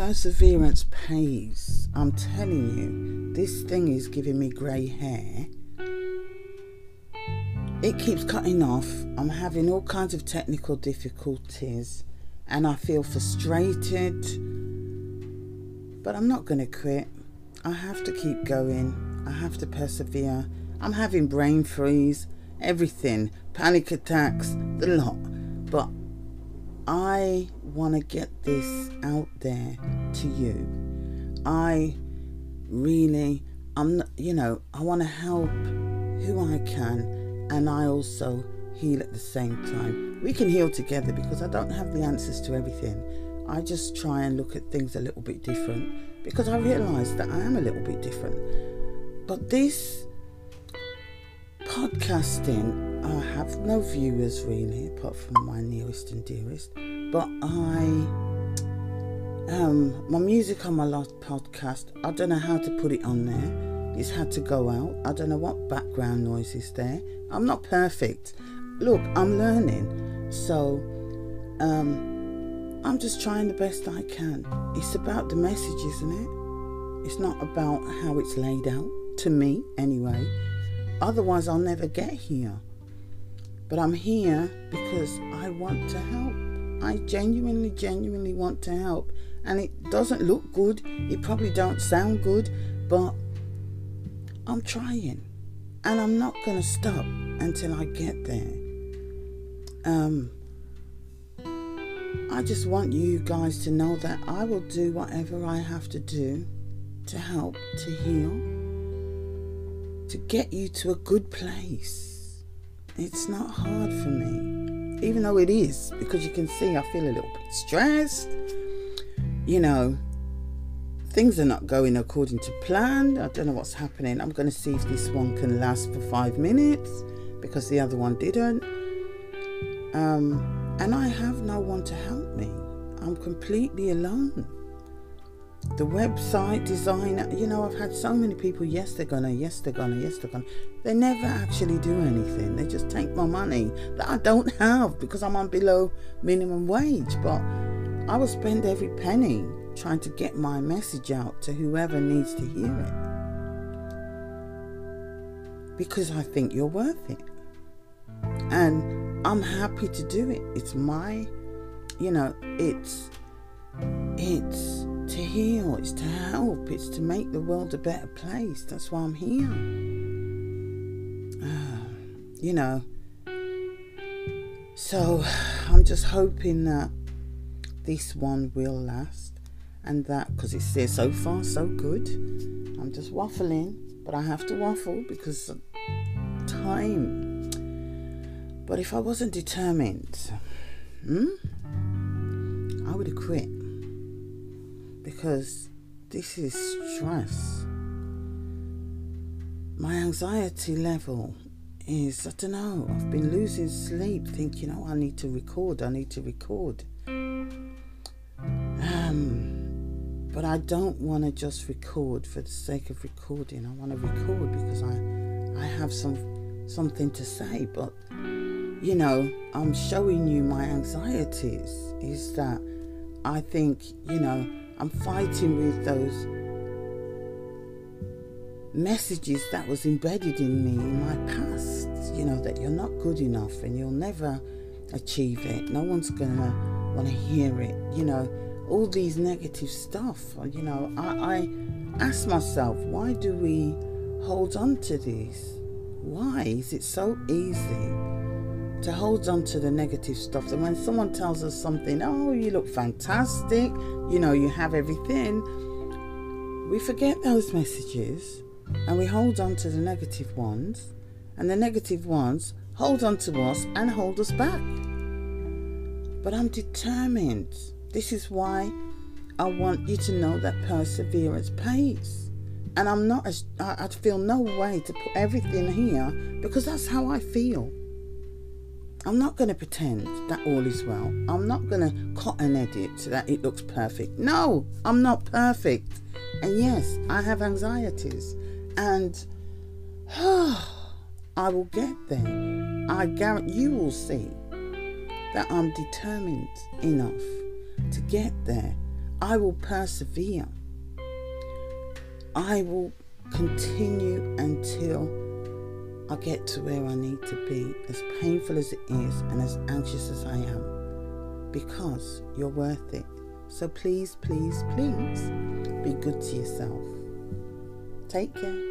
perseverance pays. I'm telling you, this thing is giving me grey hair. It keeps cutting off. I'm having all kinds of technical difficulties and I feel frustrated. But I'm not going to quit. I have to keep going. I have to persevere. I'm having brain freeze, everything, panic attacks, the lot. But I want to get this out there to you. I really, I'm not, you know, I want to help who I can, and I also heal at the same time. We can heal together because I don't have the answers to everything. I just try and look at things a little bit different because I realize that I am a little bit different. But this podcasting, I have no viewers really, apart from my nearest and dearest. But I, um, my music on my last podcast, I don't know how to put it on there. It's had to go out. I don't know what background noise is there. I'm not perfect. Look, I'm learning. So, um, I'm just trying the best I can. It's about the message, isn't it? It's not about how it's laid out, to me anyway. Otherwise, I'll never get here. But I'm here because I want to help. I genuinely, genuinely want to help. And it doesn't look good. It probably don't sound good, but I'm trying. And I'm not going to stop until I get there. Um, I just want you guys to know that I will do whatever I have to do to help, to heal, to get you to a good place. It's not hard for me, even though it is, because you can see I feel a little bit stressed. You know, things are not going according to plan. I don't know what's happening. I'm going to see if this one can last for five minutes because the other one didn't. Um, and I have no one to help me. I'm completely alone. The website designer, you know, I've had so many people, yes, they're gonna, yes, they're gonna, yes, they're gonna. They never actually do anything. They just take my money that I don't have because I'm on below minimum wage. But I will spend every penny trying to get my message out to whoever needs to hear it. Because I think you're worth it. And I'm happy to do it. It's my, you know, it's, it's to heal, it's to help, it's to make the world a better place. That's why I'm here. Uh, you know, so I'm just hoping that this one will last and that because it's there so far so good. I'm just waffling, but I have to waffle because time but if I wasn't determined, hmm, I would have quit. Because this is stress. My anxiety level is, I don't know, I've been losing sleep thinking, oh, I need to record, I need to record. Um, but I don't want to just record for the sake of recording. I want to record because I, I have some something to say, but you know, I'm showing you my anxieties is that I think, you know, I'm fighting with those messages that was embedded in me in my past, you know, that you're not good enough and you'll never achieve it. No one's gonna want to hear it, you know, all these negative stuff. You know, I, I ask myself, why do we hold on to this? Why is it so easy? To hold on to the negative stuff. And when someone tells us something, oh, you look fantastic, you know, you have everything, we forget those messages and we hold on to the negative ones. And the negative ones hold on to us and hold us back. But I'm determined. This is why I want you to know that perseverance pays. And I'm not, as I feel no way to put everything here because that's how I feel. I'm not going to pretend that all is well. I'm not going to cut and edit so that it looks perfect. No, I'm not perfect. And yes, I have anxieties. And I will get there. I guarantee you will see that I'm determined enough to get there. I will persevere. I will continue until I get to where I need to be, as painful as it is and as anxious as I am, because you're worth it. So please, please, please be good to yourself. Take care.